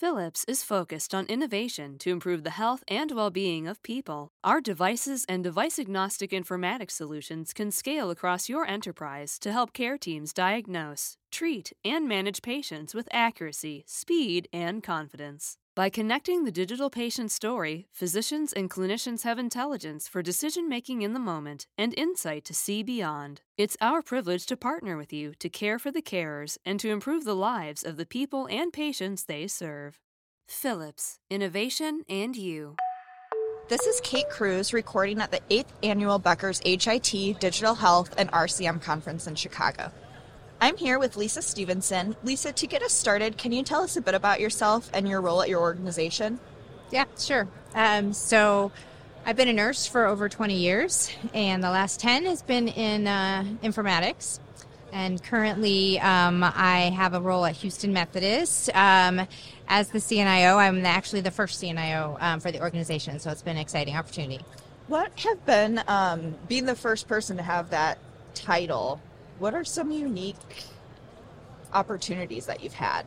Philips is focused on innovation to improve the health and well being of people. Our devices and device agnostic informatics solutions can scale across your enterprise to help care teams diagnose, treat, and manage patients with accuracy, speed, and confidence. By connecting the digital patient story, physicians and clinicians have intelligence for decision making in the moment and insight to see beyond. It's our privilege to partner with you to care for the carers and to improve the lives of the people and patients they serve. Philips, Innovation and You. This is Kate Cruz recording at the 8th Annual Becker's HIT Digital Health and RCM Conference in Chicago. I'm here with Lisa Stephenson. Lisa, to get us started, can you tell us a bit about yourself and your role at your organization? Yeah, sure. Um, so, I've been a nurse for over 20 years, and the last 10 has been in uh, informatics. And currently, um, I have a role at Houston Methodist um, as the CNIO. I'm actually the first CNIO um, for the organization, so it's been an exciting opportunity. What have been um, being the first person to have that title? What are some unique opportunities that you've had?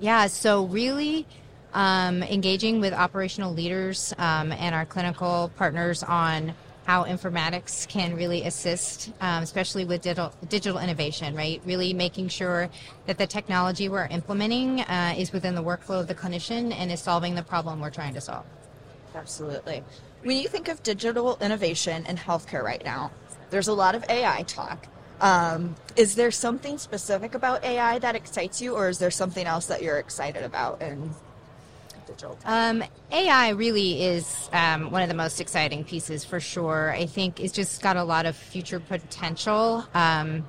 Yeah, so really um, engaging with operational leaders um, and our clinical partners on how informatics can really assist, um, especially with digital, digital innovation, right? Really making sure that the technology we're implementing uh, is within the workflow of the clinician and is solving the problem we're trying to solve. Absolutely. When you think of digital innovation in healthcare right now, there's a lot of AI talk. Um, is there something specific about AI that excites you, or is there something else that you're excited about in digital? Um, AI really is um, one of the most exciting pieces for sure. I think it's just got a lot of future potential, um,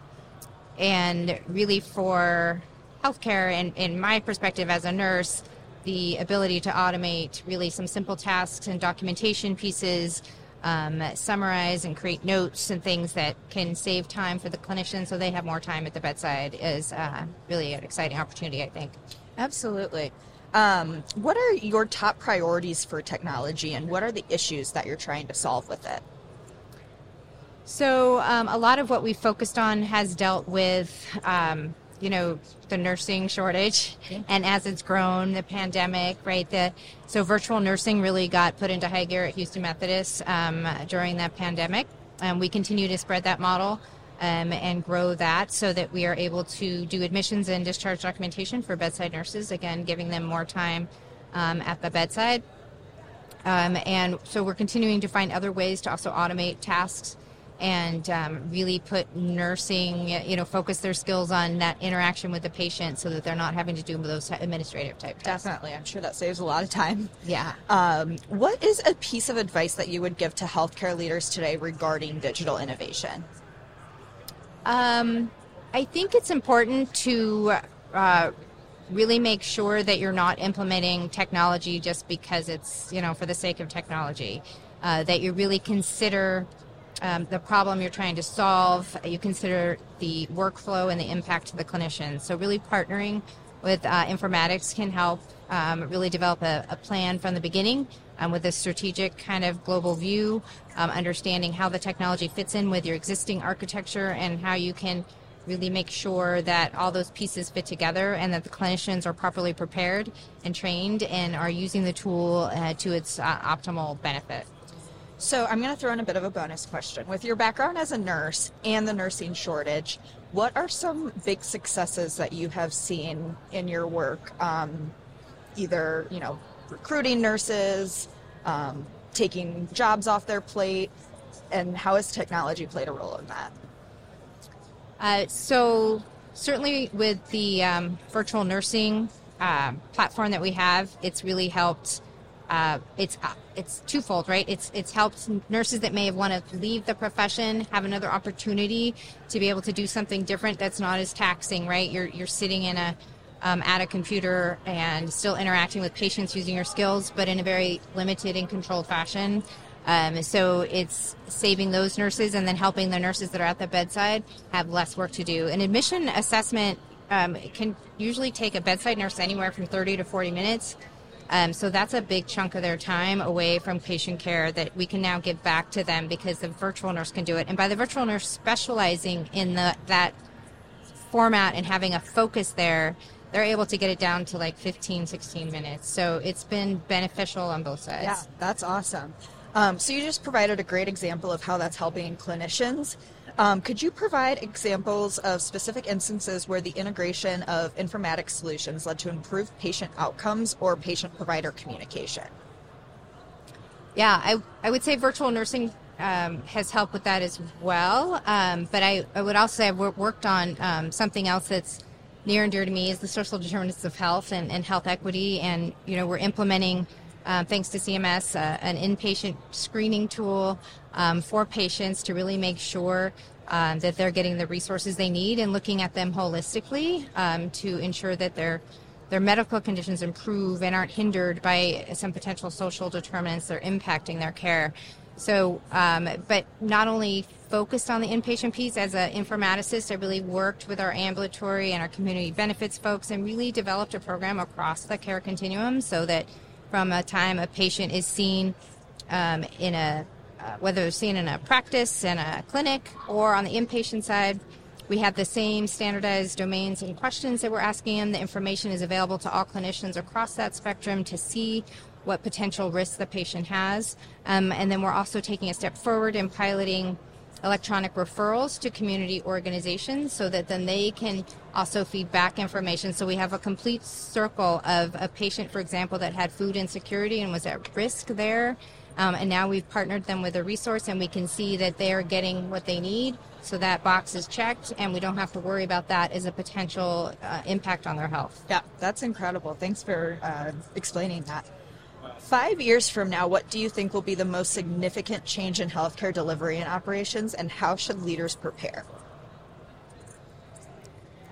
and really for healthcare, and in my perspective as a nurse, the ability to automate really some simple tasks and documentation pieces um, summarize and create notes and things that can save time for the clinician so they have more time at the bedside is uh, really an exciting opportunity, I think. Absolutely. Um, what are your top priorities for technology and what are the issues that you're trying to solve with it? So, um, a lot of what we focused on has dealt with um, you know the nursing shortage. And as it's grown the pandemic right the so virtual nursing really got put into high gear at houston methodist um, during that pandemic. And we continue to spread that model um, and grow that so that we are able to do admissions and discharge documentation for bedside nurses again giving them more time um, at the bedside. Um, and so we're continuing to find other ways to also automate tasks and um, really put nursing, you know, focus their skills on that interaction with the patient so that they're not having to do those administrative type tasks. Definitely. I'm sure that saves a lot of time. Yeah. Um, what is a piece of advice that you would give to healthcare leaders today regarding digital innovation? Um, I think it's important to uh, really make sure that you're not implementing technology just because it's, you know, for the sake of technology. Uh, that you really consider um, the problem you're trying to solve. You consider the workflow and the impact to the clinician. So, really partnering with uh, informatics can help um, really develop a, a, plan from the beginning um, with a strategic kind of global view, um, understanding how the technology fits in with your existing architecture and how you can really make sure that all those pieces fit together and that the clinicians are properly prepared and trained and are using the tool uh, to its uh, optimal benefit. So I'm going to throw in a bit of a bonus question. With your background as a nurse and the nursing shortage, what are some big successes that you have seen in your work? Um, either you know, recruiting nurses, um, taking jobs off their plate, and how has technology played a role in that? Uh, so certainly with the um, virtual nursing uh, platform that we have, it's really helped uh, it's uh, it's twofold, right? It's it's helped nurses that may have wanted to leave the profession have another opportunity to be able to do something different that's not as taxing, right? You're you're sitting in a um, at a computer and still interacting with patients using your skills, but in a very limited and controlled fashion. Um, so it's saving those nurses and then helping the nurses that are at the bedside have less work to do. An admission assessment um, can usually take a bedside nurse anywhere from 30 to 40 minutes. Um, so that's a big chunk of their time away from patient care that we can now give back to them because the virtual nurse can do it. And by the virtual nurse specializing in the that format and having a focus there, they're able to get it down to like 15, 16 minutes. So it's been beneficial on both sides. Yeah, that's awesome. Um, so you just provided a great example of how that's helping clinicians. Um, could you provide examples of specific instances where the integration of informatics solutions led to improved patient outcomes or patient provider communication? Yeah, I, I would say virtual nursing um, has helped with that as well. Um, but I, I would also say I've worked on um, something else that's near and dear to me is the social determinants of health and, and health equity. And, you know, we're implementing, uh, thanks to CMS, uh, an inpatient screening tool um, for patients to really make sure um, that they're getting the resources they need and looking at them holistically um, to ensure that they're their medical conditions improve and aren't hindered by some potential social determinants that are impacting their care. So, um, but not only focused on the inpatient piece as an informaticist, I really worked with our ambulatory and our community benefits folks and really developed a program across the care continuum so that from a time a patient is seen um, in a uh, whether they're seen in a practice in a clinic or on the inpatient side we have the same standardized domains and questions that we're asking them. The information is available to all clinicians across that spectrum to see what potential risks the patient has. Um, and then we're also taking a step forward in piloting electronic referrals to community organizations so that then they can also feed back information. So we have a complete circle of a patient, for example, that had food insecurity and was at risk there. Um, and now we've partnered them with a resource and we can see that they are getting what they need so that box is checked, and we don't have to worry about that as a potential uh, impact on their health. Yeah, that's incredible. Thanks for uh, explaining that. Five years from now, what do you think will be the most significant change in healthcare delivery and operations, and how should leaders prepare?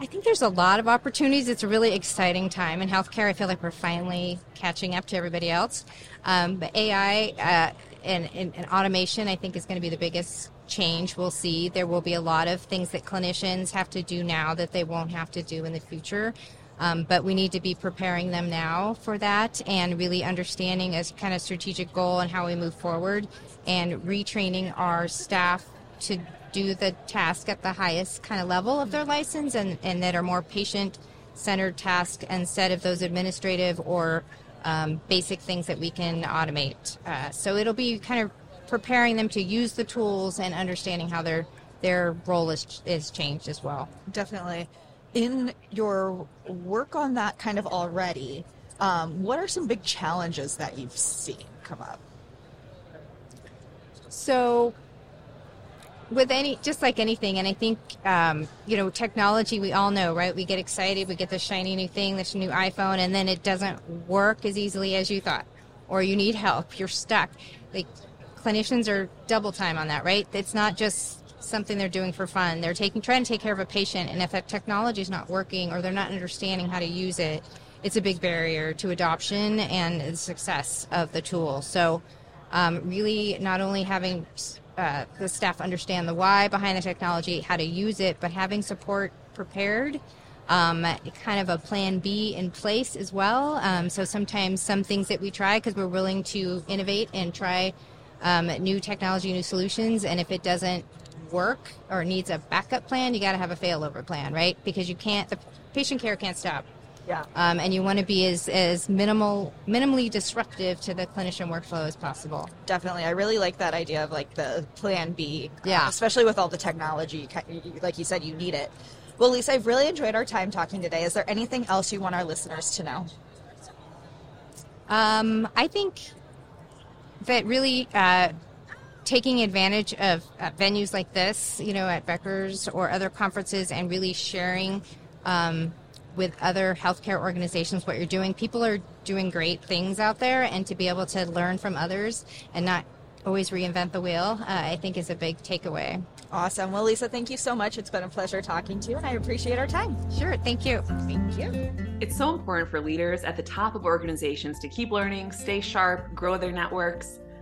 I think there's a lot of opportunities. It's a really exciting time in healthcare. I feel like we're finally catching up to everybody else. Um, but AI uh, and, and, and automation, I think, is going to be the biggest change we'll see. There will be a lot of things that clinicians have to do now that they won't have to do in the future. Um, but we need to be preparing them now for that and really understanding as kind of strategic goal and how we move forward and retraining our staff to do the task at the highest kind of level of their license and, and that are more patient centered tasks instead of those administrative or um, basic things that we can automate. Uh, so it'll be kind of preparing them to use the tools and understanding how their their role is is changed as well. Definitely. In your work on that kind of already, um, what are some big challenges that you've seen come up? So, with any, just like anything, and I think, um, you know, technology, we all know, right? We get excited, we get the shiny new thing, this new iPhone, and then it doesn't work as easily as you thought, or you need help, you're stuck. Like, clinicians are double time on that, right? It's not just something they're doing for fun. They're taking trying to take care of a patient, and if that technology is not working or they're not understanding how to use it, it's a big barrier to adoption and the success of the tool. So, um, really, not only having uh, the staff understand the why behind the technology, how to use it, but having support prepared. Um, kind of a plan B in place as well. Um, so sometimes some things that we try because we're willing to innovate and try um, new technology, new solutions, and if it doesn't work or needs a backup plan, you got to have a failover plan, right? Because you can't, the patient care can't stop. Yeah. Um, and you want to be as, as minimal, minimally disruptive to the clinician workflow as possible. Definitely. I really like that idea of like the plan B. Yeah. Uh, especially with all the technology. Like you said, you need it. Well, Lisa, I've really enjoyed our time talking today. Is there anything else you want our listeners to know? Um, I think that really uh, taking advantage of uh, venues like this, you know, at Becker's or other conferences, and really sharing um, with other healthcare organizations what you're doing. People are doing great things out there, and to be able to learn from others and not always reinvent the wheel, uh, I think is a big takeaway. Awesome. Well, Lisa, thank you so much. It's been a pleasure talking to you, and I appreciate our time. Sure. Thank you. Thank you. It's so important for leaders at the top of organizations to keep learning, stay sharp, grow their networks.